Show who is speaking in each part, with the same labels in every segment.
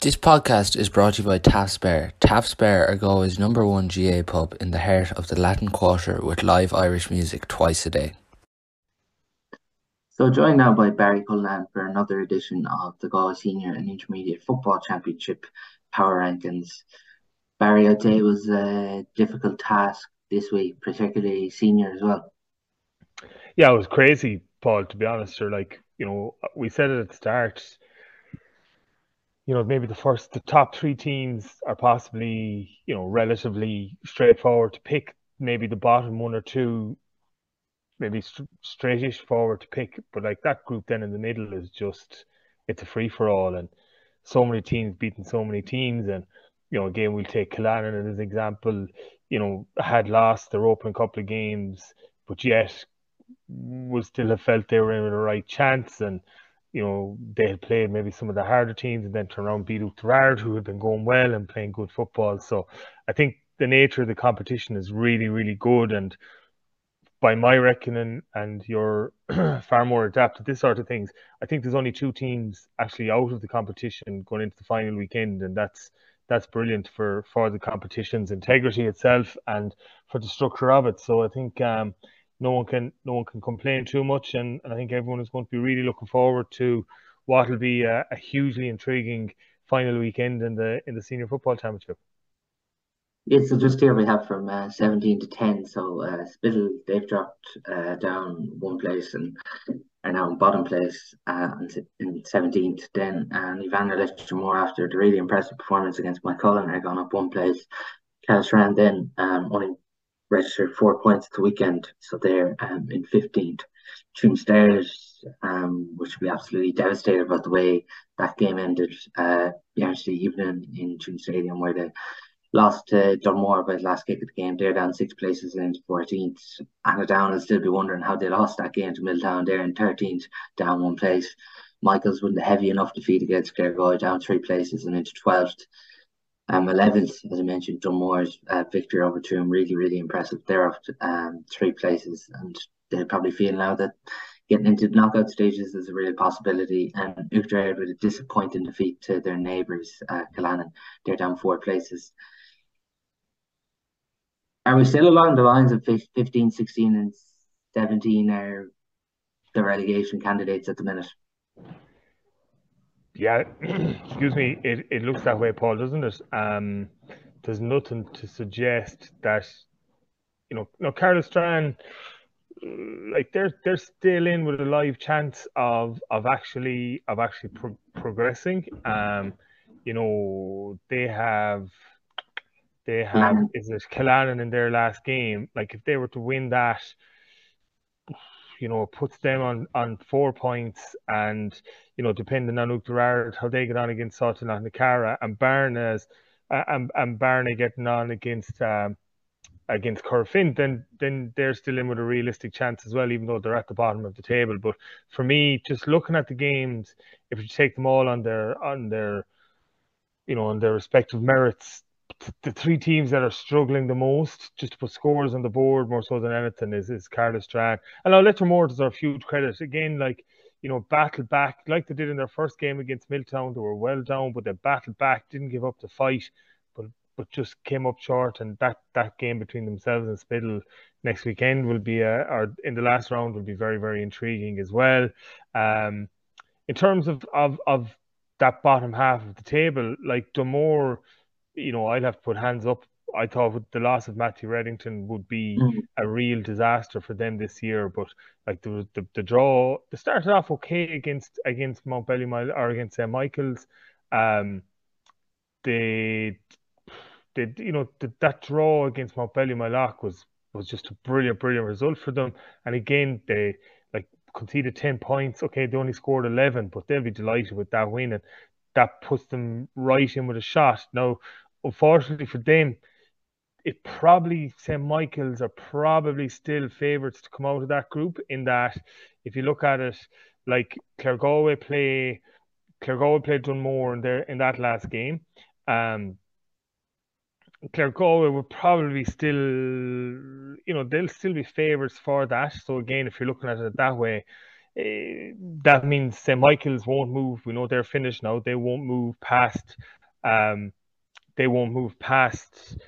Speaker 1: This podcast is brought to you by Taaffes Bar. Taaffes Bar are Galway's number one GAA pub in the heart of the Latin Quarter with live Irish music twice a day.
Speaker 2: So joined now by Barry Cullinane for another edition of the Galway Senior and Intermediate Football Championship Power Rankings. Barry, I'd say it was a difficult task this week, particularly senior as well.
Speaker 3: Yeah, it was crazy, Paul, to be honest. Or like, you know, we said it at the start, you know, maybe the first, the top three teams are possibly, you know, relatively straightforward to pick. Maybe the bottom one or two, maybe st- straightish forward to pick. But like that group then in the middle is just, it's a free for all. And so many teams beating so many teams. And, you know, again, we'll take Killearn as an example, you know, had lost their opening couple of games, but yet would still have felt they were in the right chance. And, you know, they had played maybe some of the harder teams and then turn around beat Oughterard, who had been going well and playing good football. So I think the nature of the competition is really, really good. And by my reckoning, and you're far more adapted to this sort of things, I think there's only two teams actually out of the competition going into the final weekend, and that's that's brilliant for for the competition's integrity itself and for the structure of it. So I think um, no one can no one can complain too much, and, and I think everyone is going to be really looking forward to what will be a, a hugely intriguing final weekend in the in the senior football championship.
Speaker 2: Yeah, so just here we have from uh, 17 to 10. So uh, Spiddal, they've dropped uh, down one place and are now in bottom place uh, in 17 to 10. And Evander Letchermore, after the really impressive performance against Moycullen, are gone up one place. Caherlistrane then um, only registered four points at the weekend, so they're um, in 15th. Stairs, um, which will be absolutely devastated about the way that game ended uh, yesterday evening in Tuam Stadium, where they lost to Dunmore by the last kick of the game. They're down six places into 14th. Annaghdown will still be wondering how they lost that game to Milltown. They're in 13th, down one place. Michaels with a heavy enough defeat against Claregalway, down three places and into 12th. Um, 11th, as I mentioned, Dunmore's uh, victory over Tuam, really, really impressive. They're to, um, three places, and they're probably feel now that getting into the knockout stages is a real possibility. And Oughterard with a disappointing defeat to their neighbours, uh, they're down four places. Are we still along the lines of 15, 16, and 17 are the relegation candidates at the minute?
Speaker 3: Yeah, excuse me. It, it looks that way, Paul, doesn't it? Um, there's nothing to suggest that you know, know, Caherlistrane, like they're they're still in with a live chance of of actually of actually pro- progressing. Um, you know, they have they have is it Killearn in their last game. Like if they were to win that, you know, puts them on on four points and you know, depending on Oughterard, how they get on against Salthill Knocknacarra and Barna uh, and, and Barna getting on against um, against Corofin, then then they're still in with a realistic chance as well, even though they're at the bottom of the table. But for me, just looking at the games, if you take them all on their on their you know on their respective merits, the three teams that are struggling the most, just to put scores on the board more so than anything, is is Caherlistrane. And I'll let Moore deserve huge credit. Again, like you know, battled back like they did in their first game against Milltown. They were well down, but they battled back, didn't give up the fight, but but just came up short. And that that game between themselves and Spiddal next weekend will be a, or in the last round will be very very intriguing as well. Um, in terms of of of that bottom half of the table, like Dunmore, you know, I'd have to put hands up I thought the loss of Matthew Reddington would be mm. a real disaster for them this year. But like the the, the draw, they started off okay against against Mountbellew Moylough or against St Michael's. Um, they they you know the, that draw against Mount Mountbellew Moylough was was just a brilliant brilliant result for them. And again, they like conceded ten points. Okay, they only scored eleven, but they'll be delighted with that win, and that puts them right in with a shot. Now, unfortunately for them it probably St. Michael's are probably still favourites to come out of that group. In that, if you look at it, like Claregalway play, Claregalway played Dunmore in there in that last game. Um, Claregalway will probably still, you know, they'll still be favourites for that. So again, if you're looking at it that way, uh, that means St Michael's won't move. We know they're finished now. They won't move past. Um, they won't move past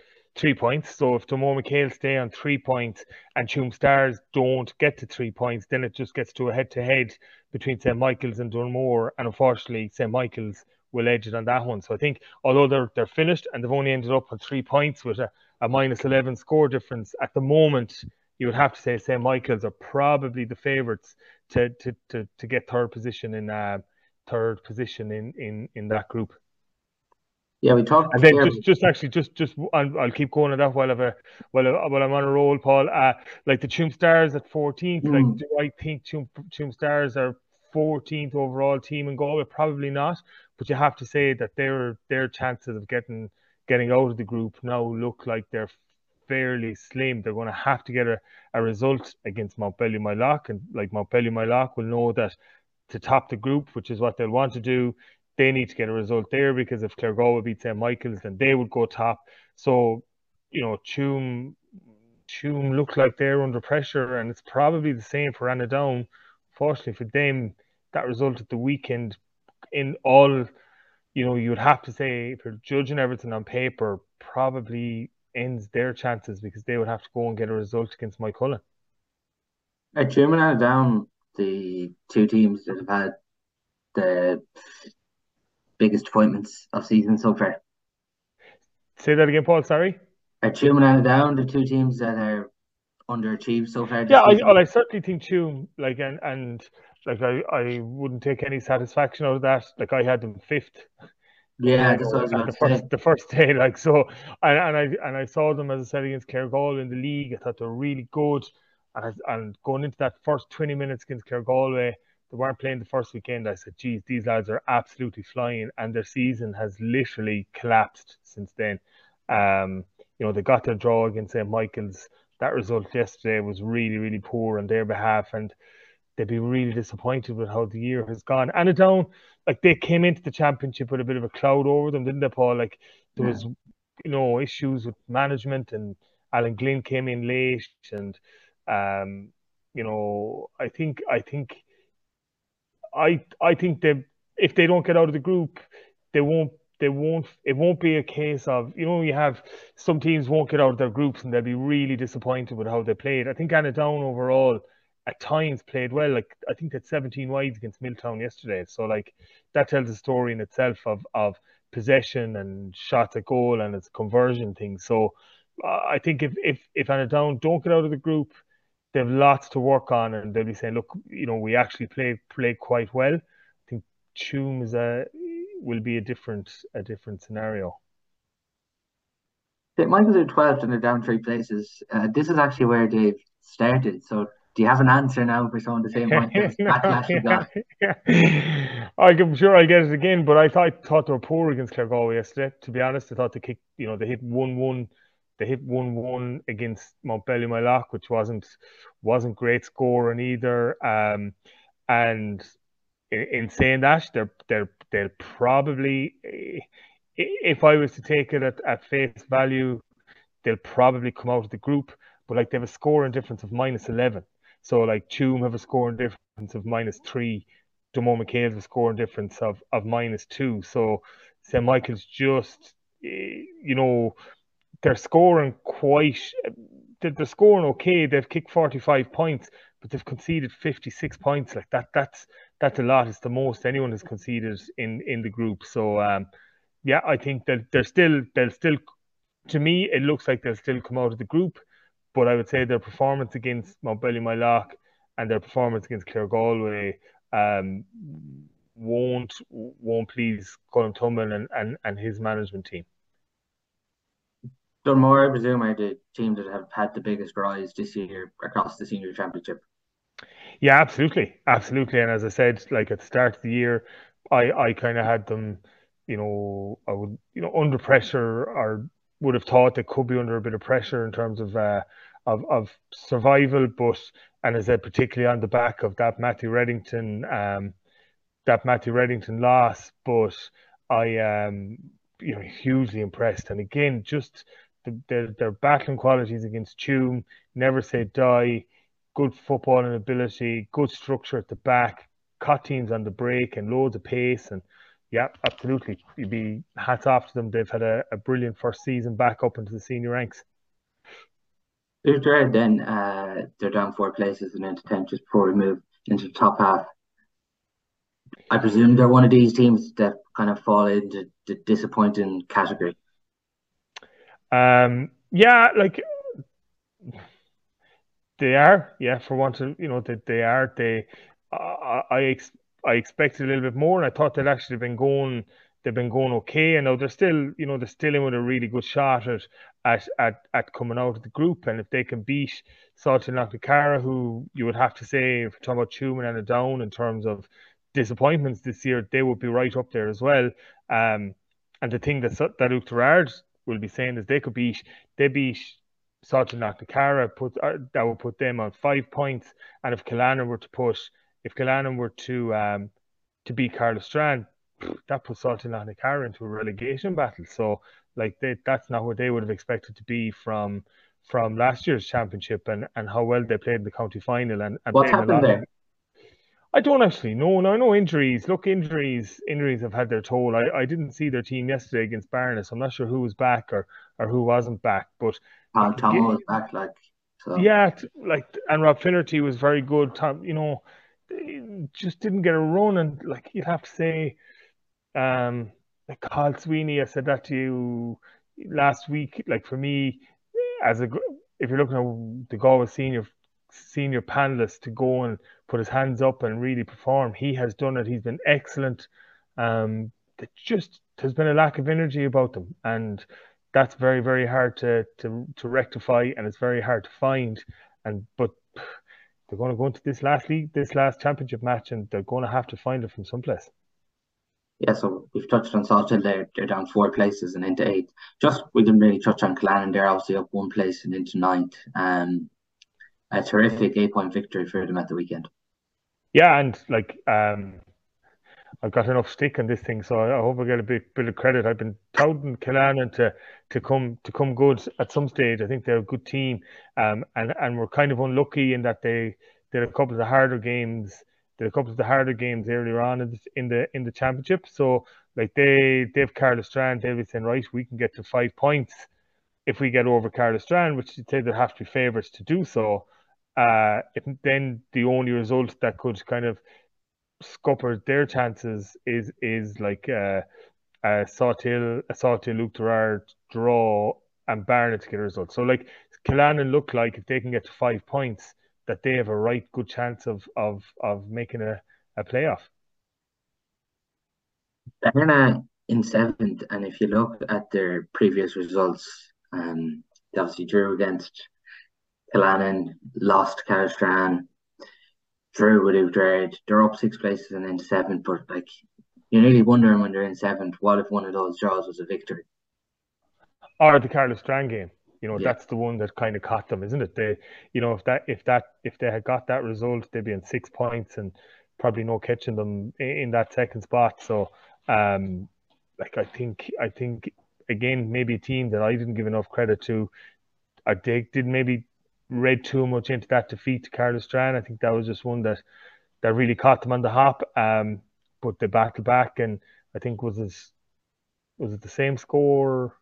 Speaker 3: three points. So if Tomo McHale stay on three points and Tuam Stars don't get to three points, then it just gets to a head to head between St Michael's and Dunmore. And unfortunately, St Michael's will edge it on that one. So I think although they're they're finished and they've only ended up on three points with a, a minus eleven score difference at the moment, you would have to say St Michael's are probably the favourites to, to to to get third position in uh, third position in in in that group.
Speaker 2: Yeah, we talked.
Speaker 3: And then just, just actually, just, just, I'll, I'll keep going on that while I've a, while, I, while I'm on a roll, Paul. Uh, like the Tuam Stars at 14th, mm. like do I think Tomb, Tuam Stars are 14th overall team in Galway? Probably not, but you have to say that their their chances of getting getting out of the group now look like they're fairly slim. They're going to have to get a, a result against Mountbellew Moylough, and like Mountbellew Moylough will know that to top the group, which is what they'll want to do, they need to get a result there because if Claregalway beat St Michael's, then they would go top. So, you know, Tuam, Tuam look like they're under pressure, and it's probably the same for Down. Fortunately for them, that result at the weekend, in all, you know, you'd have to say if you're judging everything on paper, probably ends their chances because they would have to go and get a result against Moycullen.
Speaker 2: At Tuam and Down, the two teams that have had the biggest appointments of season so far.
Speaker 3: Say that again, Paul. Sorry.
Speaker 2: Are Tuam and Down the two teams that are underachieved so far?
Speaker 3: Yeah, I, well, I certainly think Tuam, like, and and like I, I wouldn't take any satisfaction out of that. Like I had them fifth.
Speaker 2: Yeah, that's what I was
Speaker 3: the first the first day, like so, and, and I and I saw them as I said against Claregalway in the league. I thought they were really good, and and going into that first twenty minutes against Claregalway, they weren't playing the first weekend. I said, geez, these lads are absolutely flying, and their season has literally collapsed since then. Um, you know, they got their draw against St. Michael's. That result yesterday was really, really poor on their behalf, and they'd be really disappointed with how the year has gone. And it down, like they came into the championship with a bit of a cloud over them, didn't they, Paul? Like there yeah. was, you know, issues with management, and Alan Glynn came in late, and um, you know, I think, I think I I think they if they don't get out of the group, they won't they won't it won't be a case of you know you have some teams won't get out of their groups and they'll be really disappointed with how they played. I think Annaghdown overall at times played well. Like I think that 17 wides against Milltown yesterday. So like that tells a story in itself of of possession and shots at goal and it's conversion thing. So uh, I think if if if Annaghdown don't get out of the group, they have lots to work on, and they'll be saying, "Look, you know, we actually play play quite well." I think Tuam is a will be a different a different scenario.
Speaker 2: St Michael's are 12th and they're down three places. Uh, this is actually where they've started. So do you have an answer now for someone to say what no,
Speaker 3: yeah. I'm sure I'll get it again, but I thought, thought they were poor against Claregalway yesterday. To be honest, I thought they kicked, you know, they hit one one they hit one one against Mountbellew Moylough, which wasn't wasn't great scoring either. Um, and in, in, saying that, they're they're they'll probably, if I was to take it at, at face value, they'll probably come out of the group. But like they have a scoring difference of minus eleven. So like Tuam have a scoring difference of minus three. Demo McHale have a scoring difference of, of minus two. So St. Michael's just, you know, they're scoring quite. They're scoring okay. They've kicked 45 points, but they've conceded 56 points. Like that, that's that's a lot. It's the most anyone has conceded in in the group. So um, yeah, I think that they're still they'll still. To me, it looks like they'll still come out of the group, but I would say their performance against Mountbellew Moylough and their performance against Claregalway um, won't won't please Colin Tumman and, and, and his management team.
Speaker 2: Dunmore, I presume, are the team that have had the biggest rise this year across the senior championship.
Speaker 3: Yeah, absolutely, absolutely. And as I said, like at the start of the year, I I kind of had them, you know, I would you know under pressure or would have thought they could be under a bit of pressure in terms of uh, of of survival, but and as I said, particularly on the back of that Matthew Reddington um that Matthew Reddington loss, but I um you know hugely impressed. And again, just their, their battling qualities against Tuam, never say die, good football and ability, good structure at the back, cut teams on the break and loads of pace. And yeah, absolutely. You'd be hats off to them. They've had a, a brilliant first season back up into the senior ranks.
Speaker 2: Dread then uh, they're down four places and into 10 just before we move into the top half. I presume they're one of these teams that kind of fall into the disappointing category.
Speaker 3: Um, yeah, like they are, yeah, for one to you know that they, they are. They, I ex- I expected a little bit more, and I thought they'd actually been going. They've been going okay, and now they're still, you know, they're still in with a really good shot at at at, at coming out of the group. And if they can beat Salthill Knocknacarra, who you would have to say, if you're talking about Tuam and a down in terms of disappointments this year, they would be right up there as well. Um, and the thing that that Oughterard will be saying is they could beat they beat Salthill Knocknacarra, put uh, that would put them on five points. And if Killannin were to push, if Killannin were to um, to beat Caherlistrane, that puts Salthill Knocknacarra into a relegation battle. So like they, that's not what they would have expected to be from from last year's championship and, and how well they played in the county final and, and
Speaker 2: what happened there?
Speaker 3: I don't actually know. No, no injuries. Look, injuries. Injuries have had their toll. I, I didn't see their team yesterday against Barna. I'm not sure who was back or, or who wasn't back. But
Speaker 2: Tom Tom was back, like
Speaker 3: so. Yeah, like and Rob Finnerty was very good. Tom, you know, just didn't get a run, and like you'd have to say, um, like Carl Sweeney. I said that to you last week. Like for me, as a if you're looking at the Galway senior senior panelists to go and put his hands up and really perform. He has done it. He's been excellent. Um, just there's been a lack of energy about them, and that's very very hard to to to rectify, and it's very hard to find. And but they're going to go into this last league, this last championship match, and they're going to have to find it from someplace.
Speaker 2: Yeah, so we've touched on Salthill there. They're down four places and into eighth. Just we didn't really touch on Killannin. They're obviously up one place and into ninth. Um, a terrific eight point victory for them at the weekend.
Speaker 3: Yeah, and like um, I've got enough stick on this thing, so I hope I get a bit bit of credit. I've been touting Killannin to to come to come good at some stage. I think they're a good team, um, and and we're kind of unlucky in that they did a couple of the harder games. Did a couple of the harder games earlier on in the in the, in the championship. So like they they've Caherlistrane, they'll saying right, we can get to five points if we get over Caherlistrane, which they have to be favourites to do so uh, then the only result that could kind of scupper their chances is is like uh, a Salthill, a Salthill Luke Gerard draw and Barna to get a result. So like Killannin look like if they can get to five points, that they have a right good chance of of of making a, a playoff.
Speaker 2: Barna in seventh, and if you look at their previous results, um, they obviously drew against Killannin lost Caherlistrane, drew with Oughterard. They're up six places and in seventh, but like you're nearly wondering when they're in seventh, what if one of those draws was a victory?
Speaker 3: Or the Caherlistrane game. You know, yeah. that's the one that kind of caught them, isn't it? They you know, if that if that if they had got that result, they'd be in six points and probably no catching them in, that second spot. So um like I think I think again maybe a team that I didn't give enough credit to. I did, did maybe read too much into that defeat to Caherlistrane. I think that was just one that that really caught them on the hop. Um, but they battled back, and I think was it was it the same score,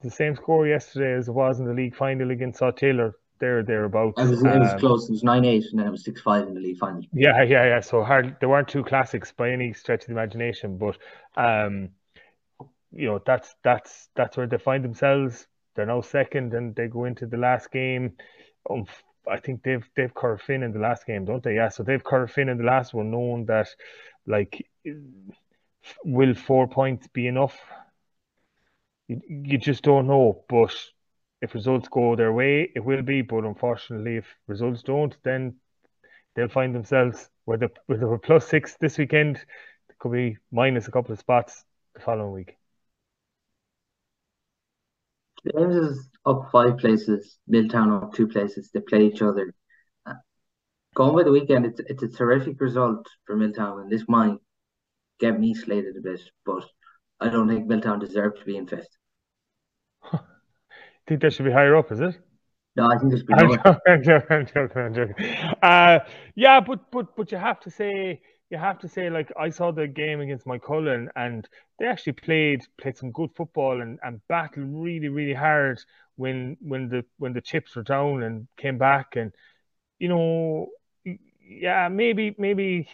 Speaker 3: the same score yesterday as it was in the league final against Salthill or there thereabouts.
Speaker 2: It was, it was um, close. It was nine eight, and then it was six five in the league final.
Speaker 3: Yeah, yeah, yeah. So hard. There weren't two classics by any stretch of the imagination, but um, you know that's that's that's where they find themselves. They're now second, and they go into the last game um, I think they've they've Corofin in the last game, don't they? Yeah, so they've Corofin in the last one, knowing that like will four points be enough? You, you just don't know. But if results go their way, it will be. But unfortunately, if results don't, then they'll find themselves where they where they were plus six this weekend, could be minus a couple of spots the following week.
Speaker 2: James is up five places, Milltown up two places. They play each other. Uh, going by the weekend, it's it's a terrific result for Milltown, and this might get me slated a bit, but I don't think Milltown deserve to be in fifth.
Speaker 3: I think they should be higher up, is it?
Speaker 2: No, I think there's been.
Speaker 3: I'm
Speaker 2: no-
Speaker 3: joking, I'm joking, I'm joking, I'm joking. Uh, yeah, but but but you have to say you have to say like I saw the game against Moycullen and they actually played played some good football and, and battled really really hard when when the when the chips were down and came back. And you know yeah maybe maybe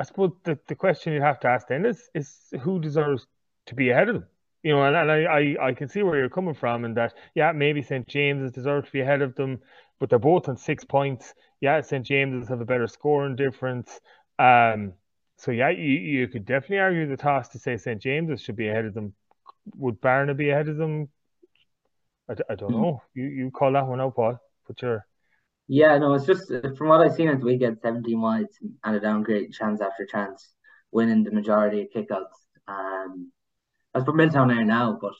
Speaker 3: I suppose the, the question you have to ask then is is who deserves to be ahead of them? You know and, and I, I I can see where you're coming from and that yeah maybe St James James's deserves to be ahead of them but they're both on six points. Yeah St James's have a better scoring difference um, so yeah, you, you could definitely argue the toss to say St James's should be ahead of them. Would Barna be ahead of them? I, I don't know. You you call that one out, Paul. Put your
Speaker 2: Yeah, no, it's just from what I've seen at the weekend, 17 wides and a downgrade chance after chance, winning the majority of kickouts. Um, as for Milltown there now, but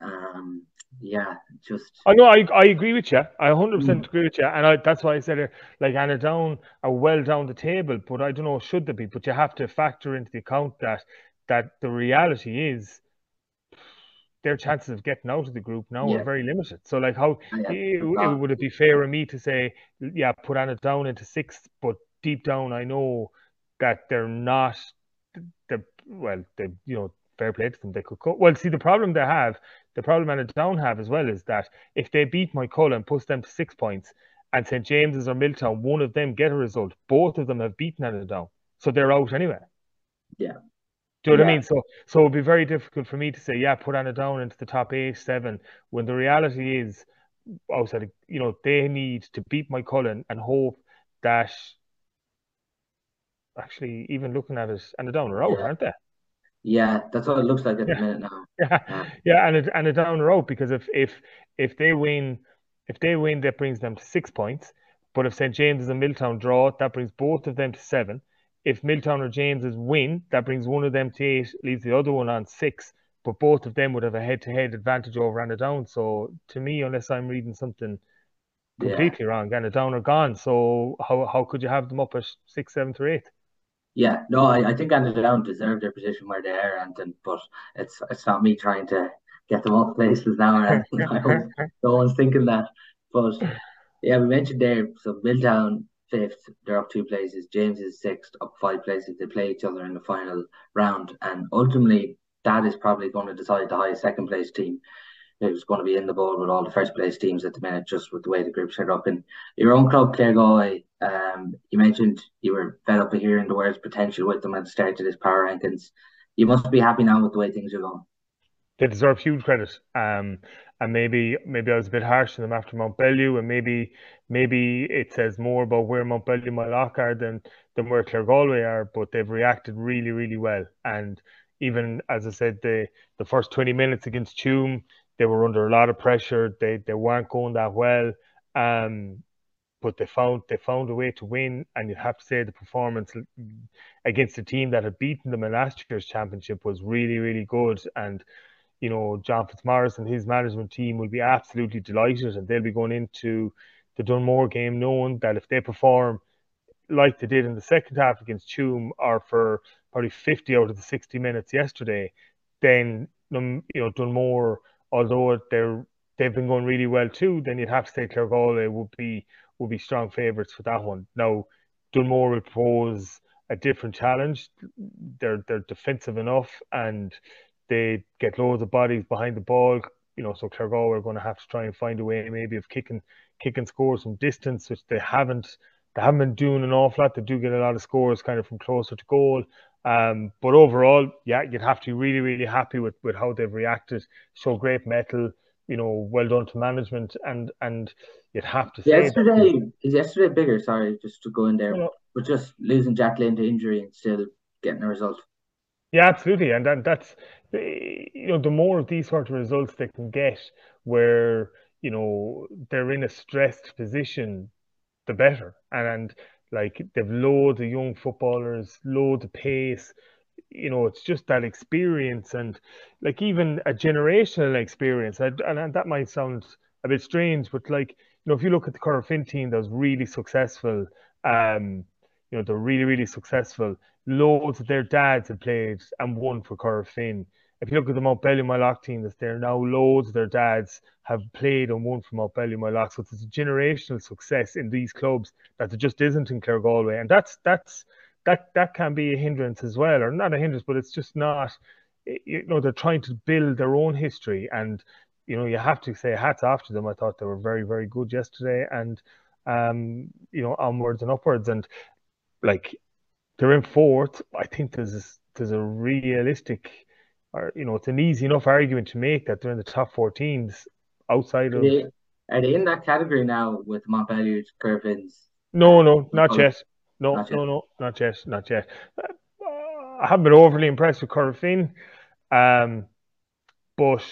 Speaker 2: um, yeah, just
Speaker 3: I know I, I agree with you. I 100%
Speaker 2: Mm.
Speaker 3: agree with you. And I, that's why I said, uh, like, Annaghdown are well down the table, but I don't know, should they be? But you have to factor into the account that that the reality is their chances of getting out of the group now
Speaker 2: Yeah.
Speaker 3: are very limited. So, like, how
Speaker 2: yeah,
Speaker 3: it, would it be fair of me to say, yeah, put Annaghdown into sixth, but deep down I know that they're not the well, they you know, fair play to them. They could co- well see the problem they have, the problem Annaghdown have as well is that if they beat Moycullen and push them to six points, and St James's or Milltown, one of them get a result, both of them have beaten Annaghdown, so they're out anyway.
Speaker 2: Yeah.
Speaker 3: Do you know what I mean? So, so it'd be very difficult for me to say, yeah, put Annaghdown into the top eight, seven, when the reality is, outside, of- you know, they need to beat Moycullen and hope that. Actually, even looking at it, Annaghdown are out,
Speaker 2: Yeah.
Speaker 3: aren't they?
Speaker 2: Yeah, that's what it looks like at
Speaker 3: Yeah.
Speaker 2: the minute now.
Speaker 3: Yeah,
Speaker 2: Yeah.
Speaker 3: yeah, and it, and a down road because if if if they win, if they win, that brings them to six points. But if St James's and Milltown draw, that brings both of them to seven. If Milltown or James's win, that brings one of them to eight, leaves the other one on six. But both of them would have a head-to-head advantage over Annaghdown. So to me, unless I'm reading something
Speaker 2: Yeah.
Speaker 3: completely wrong, Annaghdown are gone. So how how could you have them up at six, seven, or eighth?
Speaker 2: Yeah, no, I, I think Annaghdown deserve their position where they are, and but it's it's not me trying to get them up places now or anything. I hope no one's thinking that. But yeah, we mentioned there, so Milltown fifth, they're up two places. James is sixth, up five places. They play each other in the final round, and ultimately that is probably going to decide the highest second place team who's going to be in the ball with all the first place teams at the minute, just with the way the groups are looking. Your own club, Claregalway, um, you mentioned you were fed up of hearing the words potential with them at the start of this power rankings. You must be happy now with the way things are going.
Speaker 3: they deserve huge credit. Um, and maybe maybe I was a bit harsh on them after Mount Bellew, and maybe maybe it says more about where and Moylough are than than where Claregalway are. But they've reacted really really well. And even as I said, the the first twenty minutes against Tuam, they were under a lot of pressure. They they weren't going that well. Um, but they found they found a way to win, and you have to say the performance against a team that had beaten them in last year's championship was really really good. And you know, John Fitzmaurice and his management team will be absolutely delighted, and they'll be going into the Dunmore game knowing that if they perform like they did in the second half against Tuam, or for probably 50 out of the 60 minutes yesterday, then um, you know Dunmore, although they're they've been going really well too, then you'd have to say Galway would be would be strong favourites for that one. Now, Dunmore will pose a different challenge. They're they're defensive enough and they get loads of bodies behind the ball. You know, so Galway are going to have to try and find a way maybe of kicking kicking scores from distance, which they haven't they haven't been doing an awful lot. They do get a lot of scores kind of from closer to goal. Um, but overall, yeah, you'd have to be really, really happy with, with how they've reacted. So great metal, you know, well done to management, and and you'd have to say
Speaker 2: Yesterday is yesterday bigger, sorry, just to go in there, but just losing Jack Lynn to injury and still getting a result.
Speaker 3: Yeah, absolutely, and that, that's the- you know the more of these sort of results they can get, where you know they're in a stressed position, the better. And, and like they've loads of young footballers, loads of pace. You know, it's just that experience and like even a generational experience. And, and that might sound a bit strange, but like you know, if you look at the Corofin team that was really successful, um, you know, they're really really successful. Loads of their dads had played and won for Corofin. If you look at the Mountbellew Moylough team that's there now, loads of their dads have played and won for Mountbellew Moylough. So it's a generational success in these clubs that there just isn't in Claregalway. And that's that's that that can be a hindrance as well, or not a hindrance, but it's just not you know, they're trying to build their own history and you know, you have to say hats off to them. I thought they were very, very good yesterday and um, you know, onwards and upwards. And like they're in fourth. I think there's there's a realistic or you know, it's an easy enough argument to make that they're in the top four teams outside of.
Speaker 2: Are they, are they in that category now with Mountbellew, Corofins?
Speaker 3: No, no, not yet. No, not yet. no, no, not yet, not yet. I haven't been overly impressed with Corofin, um, but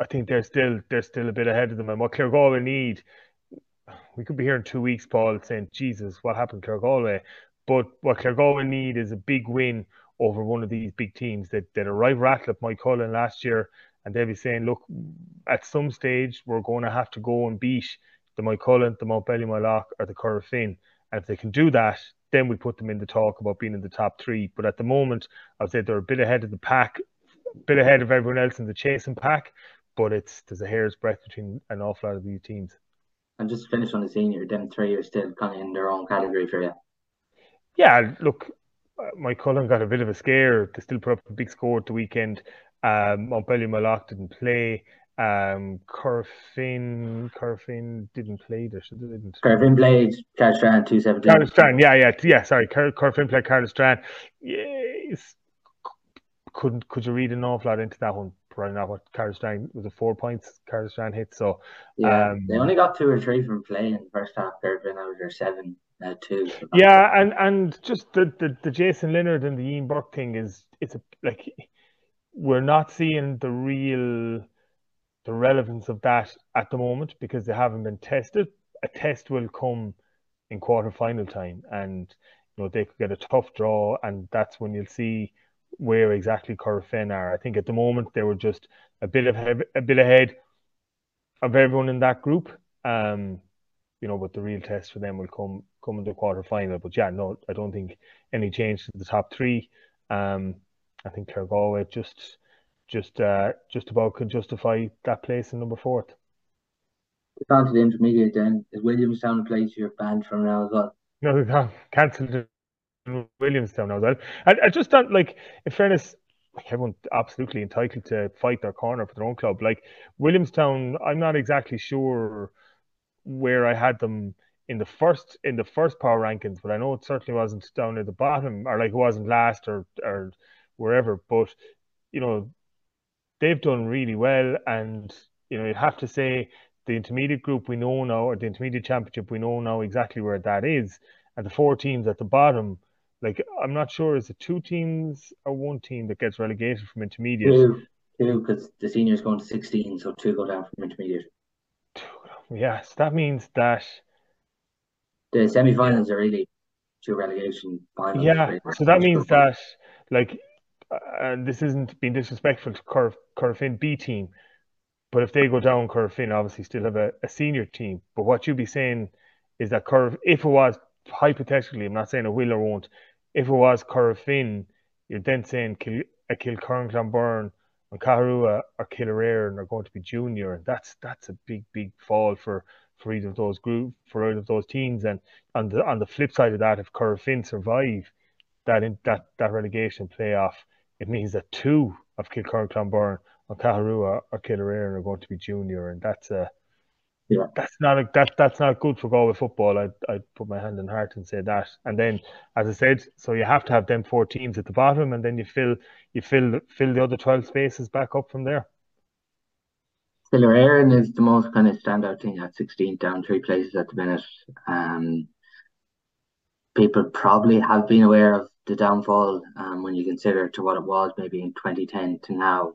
Speaker 3: I think they're still they're still a bit ahead of them. And what Claregalway need, we could be here in two weeks, Paul, saying, "Jesus, what happened, Claregalway?" But what Claregalway need is a big win over one of these big teams that, that arrived rattle at Moycullen last year, and they'll be saying, look, at some stage we're going to have to go and beat the Moycullen, the Mountbellew Moylough, or the Corofin. And if they can do that, then we put them in the talk about being in the top three. But at the moment, I'd say they're a bit ahead of the pack, a bit ahead of everyone else in the chasing pack. But it's there's a hair's breadth between an awful lot of these teams.
Speaker 2: And just finish on the senior, them three are still kind of in their own category for you.
Speaker 3: Yeah, look, Moycullen got a bit of a scare. They still put up a big score at the weekend. Um, Mountbellew Moylough didn't play. Um, Corofin didn't play. They didn't.
Speaker 2: Corofin played Caherlistrane two seventeen.
Speaker 3: Caherlistrane, yeah, yeah, yeah. Sorry, Corofin played Caherlistrane. Yes, couldn't could you read an awful lot into that one? Probably not. What Caherlistrane was a four points. Caherlistrane hit. So
Speaker 2: yeah, um, they only got two or three from playing the first half. Corofin out of their seven uh, too.
Speaker 3: Yeah, and and just the, the the Jason Leonard and the Ian Burke thing is it's a like we're not seeing the real the relevance of that at the moment because they haven't been tested. A test will come in quarter final time, and you know they could get a tough draw, and that's when you'll see where exactly Corofin are. I think at the moment they were just a bit of a bit ahead of everyone in that group. Um, you know, but the real test for them will come come in the quarter final. But yeah, no, I don't think any change to the top three. Um, I think Clare just just uh, just about could justify that place in number fourth.
Speaker 2: On to the intermediate then. Is Williamstown a place you're banned from now as well?
Speaker 3: No, they can't cancelled Williamstown now as well. I, I just don't like in fairness, like everyone's absolutely entitled to fight their corner for their own club. Like Williamstown, I'm not exactly sure where I had them in the first in the first power rankings, but I know it certainly wasn't down at the bottom or like it wasn't last or or wherever. But you know, they've done really well, and you know, you'd have to say the intermediate group we know now, or the intermediate championship we know now exactly where that is, and the four teams at the bottom. Like I'm not sure is it two teams or one team that gets relegated from intermediate.
Speaker 2: Two, two, because the seniors going to 16, so two go down from intermediate.
Speaker 3: Yes, that means that
Speaker 2: the semi-finals are really two relegation finals.
Speaker 3: Yeah, so that means that like, uh, and this isn't being disrespectful to Cur- Corofin B team, but if they go down, Corofin obviously still have a, a senior team. But what you'd be saying is that Corf, if it was hypothetically, I'm not saying it will or won't, if it was Corofin, you're then saying Kil- a Kilkerrin Clonberne and Caherua or Killererin are going to be junior, and that's that's a big big fall for for either of those group for either of those teams. And on the on the flip side of that, if Corofin survive that in, that that relegation playoff, it means that two of Kilkerrin Clonberne and Caherua or Killererin are going to be junior, and that's a yeah. That's not a, that that's not good for Galway football. I I put my hand in heart and say that. And then, as I said, so you have to have them four teams at the bottom, and then you fill you fill fill the other twelve spaces back up from there.
Speaker 2: Aaron is the most kind of standout thing at 16 down three places at the minute. Um, people probably have been aware of the downfall um, when you consider to what it was maybe in 2010 to now.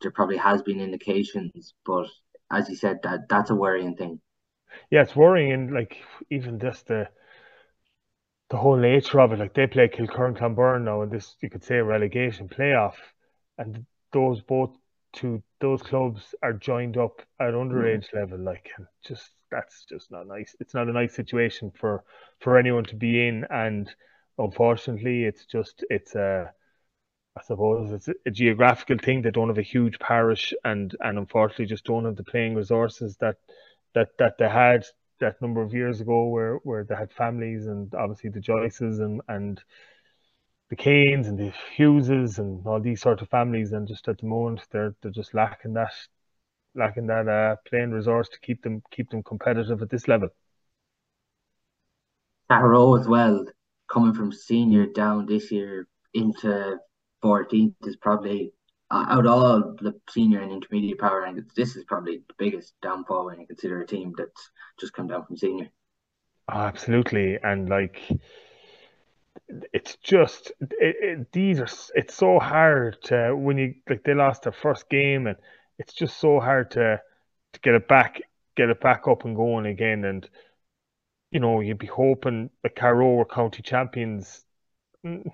Speaker 2: There probably has been indications, but as you said, that that's a worrying thing.
Speaker 3: Yeah, it's worrying, and like even just the the whole nature of it. Like they play Kilkerrin Clonberne now, and this you could say relegation playoff, and those both two those clubs are joined up at underage mm. level. Like just that's just not nice. It's not a nice situation for for anyone to be in, and unfortunately, it's just it's a I suppose it's a geographical thing. They don't have a huge parish, and and unfortunately just don't have the playing resources that that that they had that number of years ago, where where they had families and obviously the Joyces and and the Canes and the Hugheses and all these sort of families, and just at the moment they're they're just lacking that lacking that uh, playing resource to keep them keep them competitive at this level.
Speaker 2: Carrow as well, coming from senior down this year into 14th is probably uh, out of all the senior and intermediate power rankings, this is probably the biggest downfall when you consider a team that's just come down from senior.
Speaker 3: Oh, absolutely, and like it's just it, it, these are it's so hard to when you like they lost their first game and it's just so hard to to get it back get it back up and going again and you know you'd be hoping the Carrow were county champions mm,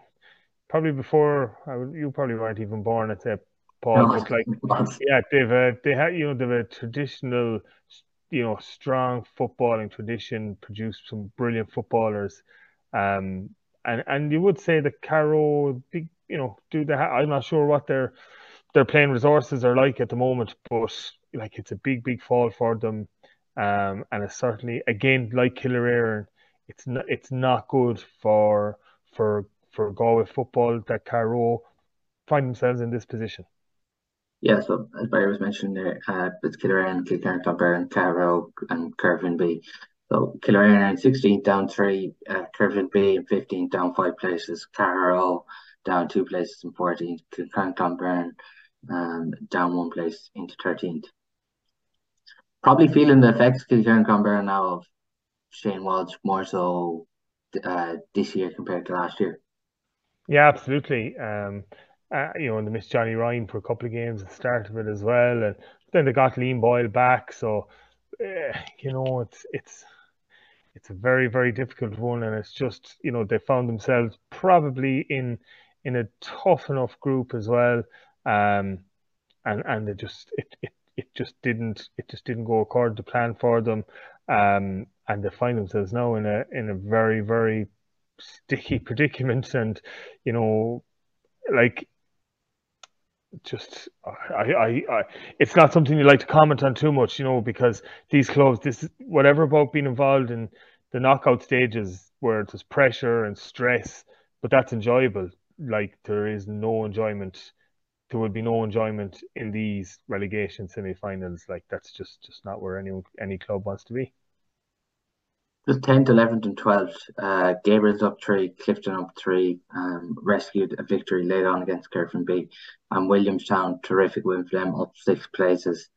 Speaker 3: probably before you probably weren't even born at that Paul. No, but like, yeah, they've a, they had you know they've a traditional, you know, strong footballing tradition. Produced some brilliant footballers, um, and and you would say that big, you know, do they? I'm not sure what their their playing resources are like at the moment, but like it's a big, big fall for them, um, and it's certainly again like Killererin, it's not it's not good for for for Galway football that Carrow find themselves in this position?
Speaker 2: Yeah, so as Barry was mentioning there, uh, it's Killererin, Kilkerrin, Clonberne, Carrow, and Corofin B. So Killererin 16th down three, uh, B in 15th down five places, Carrow down two places in 14th, Kilkerrin, Clonberne um, down one place into 13th. Probably feeling the effects Clonberne now of Shane Walsh more so uh, this year compared to last year.
Speaker 3: Yeah, absolutely. Um, uh, you know, and they missed Johnny Ryan for a couple of games at the start of it as well, and then they got Liam Boyle back. So, uh, you know, it's it's it's a very very difficult one, and it's just you know they found themselves probably in in a tough enough group as well, um, and and it just it, it it just didn't it just didn't go according to plan for them, um, and they find themselves now in a in a very very sticky predicament and you know like just I, I, I it's not something you like to comment on too much you know because these clubs this whatever about being involved in the knockout stages where there's pressure and stress but that's enjoyable. Like there is no enjoyment there would be no enjoyment in these relegation semi-finals. Like that's just just not where any any club wants to be
Speaker 2: just 10th, 11th, and 12th. Uh, Gabriel's up three, Clifden up three, um, rescued a victory late on against Kirkby. And Williamstown, terrific win for them, up six places.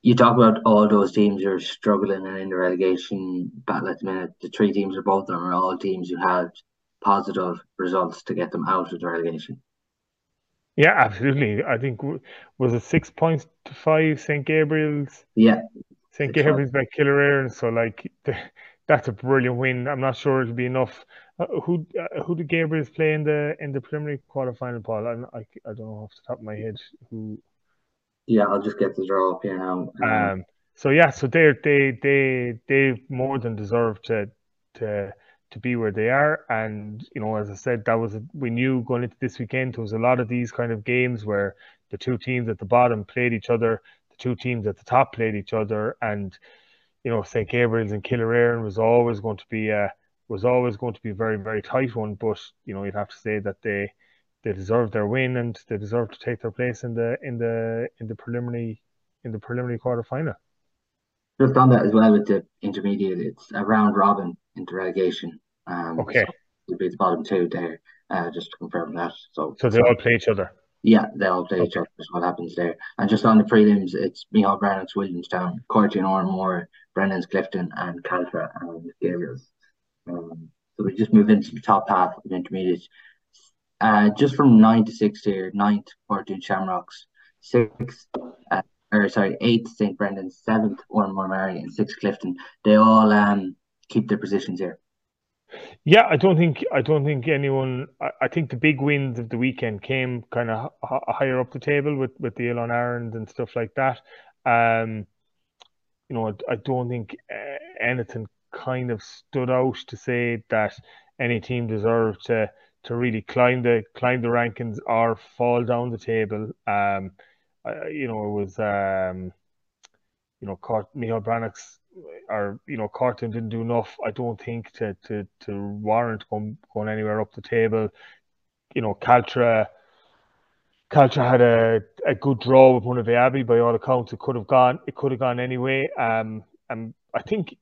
Speaker 2: You talk about all those teams who are struggling and in the relegation battle at the minute. The three teams are both of them are all teams who had positive results to get them out of the relegation.
Speaker 3: Yeah, absolutely. I think was it six points to five St Gabriel's.
Speaker 2: Yeah,
Speaker 3: St. Gabriel's by Killererin, so like the, that's a brilliant win. I'm not sure it'll be enough. Uh, who uh, who did Gabriel's play in the in the preliminary quarterfinal, Paul? I, I, I don't know off the top of my head who.
Speaker 2: Yeah, I'll just get the draw up here now.
Speaker 3: Um, um so yeah, so they they they they more than deserve to to to be where they are. And you know, as I said, that was we knew going into this weekend there was a lot of these kind of games where the two teams at the bottom played each other two teams at the top played each other, and you know St Gabriel's and Killererin was always going to be a was always going to be a very very tight one. But you know you'd have to say that they they deserved their win and they deserve to take their place in the in the in the preliminary in the preliminary quarter final.
Speaker 2: Just on that as well with the intermediate, it's a round robin into relegation. Um,
Speaker 3: okay.
Speaker 2: So it'll be the bottom two there, uh, just to confirm that. So,
Speaker 3: so they all play each other.
Speaker 2: Yeah, they all play each other. What happens there? And just on the prelims, it's Micheál Breathnach's Williamstown, Cortoon and Oranmore, Brennan's Clifden, and Caltra and Gabriel's. Um, so we just move into the top half of the intermediate. Uh, just from nine to six here, ninth Cortoon Shamrocks, sixth, uh, or sorry, eighth St Brendan's, seventh Oranmore Maree, and sixth Clifden. They all um keep their positions here.
Speaker 3: Yeah, I don't think I don't think anyone. I, I think the big wins of the weekend came kind of h- higher up the table with with the Elon Aaron and stuff like that. Um, you know, I, I don't think uh, anything kind of stood out to say that any team deserved to to really climb the climb the rankings or fall down the table. Um, you know, it was um, you know, Cort- Micheál Breathnach's or you know, Cortoon didn't do enough. I don't think to to to warrant going going anywhere up the table. You know, Caltra. Caltra had a, a good draw with Monivea Abbey by all accounts. It could have gone. It could have gone anyway. Um, and I think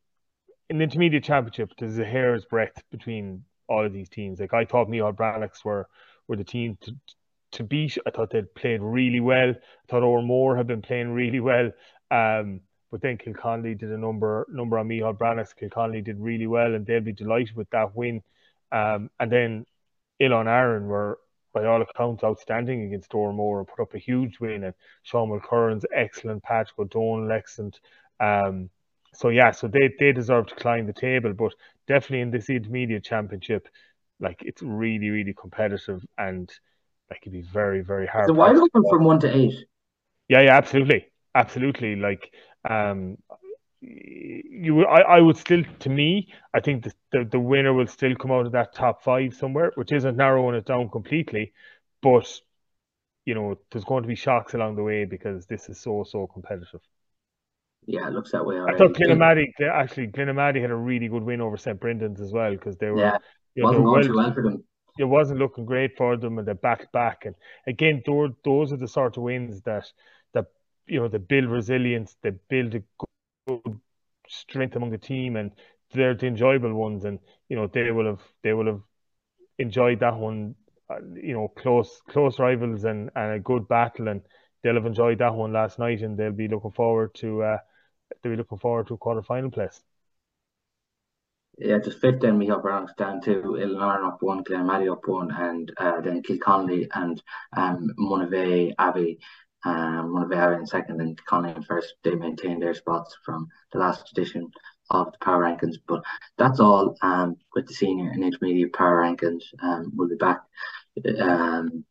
Speaker 3: in the intermediate championship, there's a hair's breadth between all of these teams. Like I thought, Micheál Breathnachs were were the team to to beat. I thought they'd played really well. I thought O'Moore had been playing really well. Um, but then Kilconnelly did a number number on Micheál Breathnachs. Kilconnelly did really well, and they'll be delighted with that win. Um, and then Oileáin Árann were, by all accounts, outstanding against and put up a huge win. And Sean Mulkerran's excellent, Patrick O'Donnell excellent. Um, so yeah, so they they deserve to climb the table, but definitely in this intermediate championship, like it's really really competitive and like it'd be very very hard.
Speaker 2: So wide open from one to eight.
Speaker 3: Yeah, yeah, absolutely, absolutely. Like um, you, I, I would still, to me, I think the, the the winner will still come out of that top five somewhere, which isn't narrowing it down completely, but you know, there's going to be shocks along the way because this is so so competitive.
Speaker 2: Yeah, it looks that way. Already.
Speaker 3: I thought Glenamaddy actually Glenamaddy had a really good win over St Brendan's as well because they were
Speaker 2: yeah,
Speaker 3: you know,
Speaker 2: wasn't going
Speaker 3: well,
Speaker 2: too well for them.
Speaker 3: It wasn't looking great for them, and they backed back. And again, those those are the sort of wins that that you know they build resilience, they build a good strength among the team, and they're the enjoyable ones. And you know they will have they will have enjoyed that one. Uh, you know, close close rivals and and a good battle, and they'll have enjoyed that one last night, and they'll be looking forward to. Uh, they'll be looking forward to a quarter final place.
Speaker 2: Yeah, just fifth then we have Browns down to Oileáin up one, Glenmaddy up one, and uh, then Kilconnelly and um, Monivea Abbey. Um, Monivea Abbey in second and Kilconnelly in first. They maintain their spots from the last edition of the power rankings. But that's all um, with the senior and intermediate power rankings. Um, we'll be back um,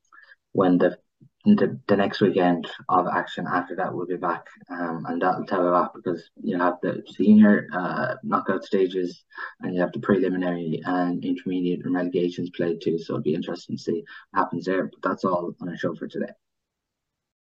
Speaker 2: when the the, the next weekend of action after that we'll be back um, and that'll tell lot because you have the senior uh, knockout stages and you have the preliminary and intermediate and relegations played too so it'll be interesting to see what happens there but that's all on our show for today